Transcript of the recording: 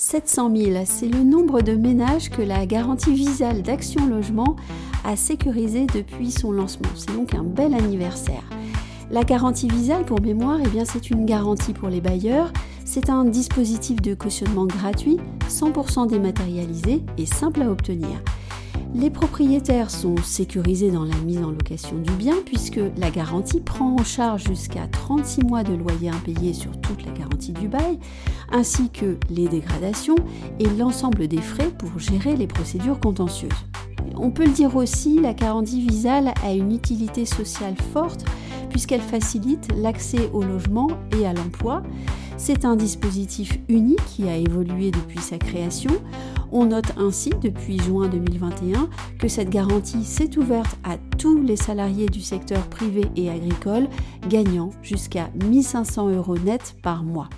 400 000, c'est le nombre de ménages que la garantie visale d'Action Logement a sécurisé depuis son lancement. C'est donc un bel anniversaire. La garantie visale, pour mémoire, eh c'est une garantie pour les bailleurs. C'est un dispositif de cautionnement gratuit, 100% dématérialisé et simple à obtenir. Les propriétaires sont sécurisés dans la mise en location du bien puisque la garantie prend en charge jusqu'à 36 mois de loyer impayé sur toute la garantie du bail, ainsi que les dégradations et l'ensemble des frais pour gérer les procédures contentieuses. On peut le dire aussi, la garantie visale a une utilité sociale forte puisqu'elle facilite l'accès au logement et à l'emploi. C'est un dispositif unique qui a évolué depuis sa création. On note ainsi depuis juin 2021 que cette garantie s'est ouverte à tous les salariés du secteur privé et agricole, gagnant jusqu'à 1500 euros net par mois.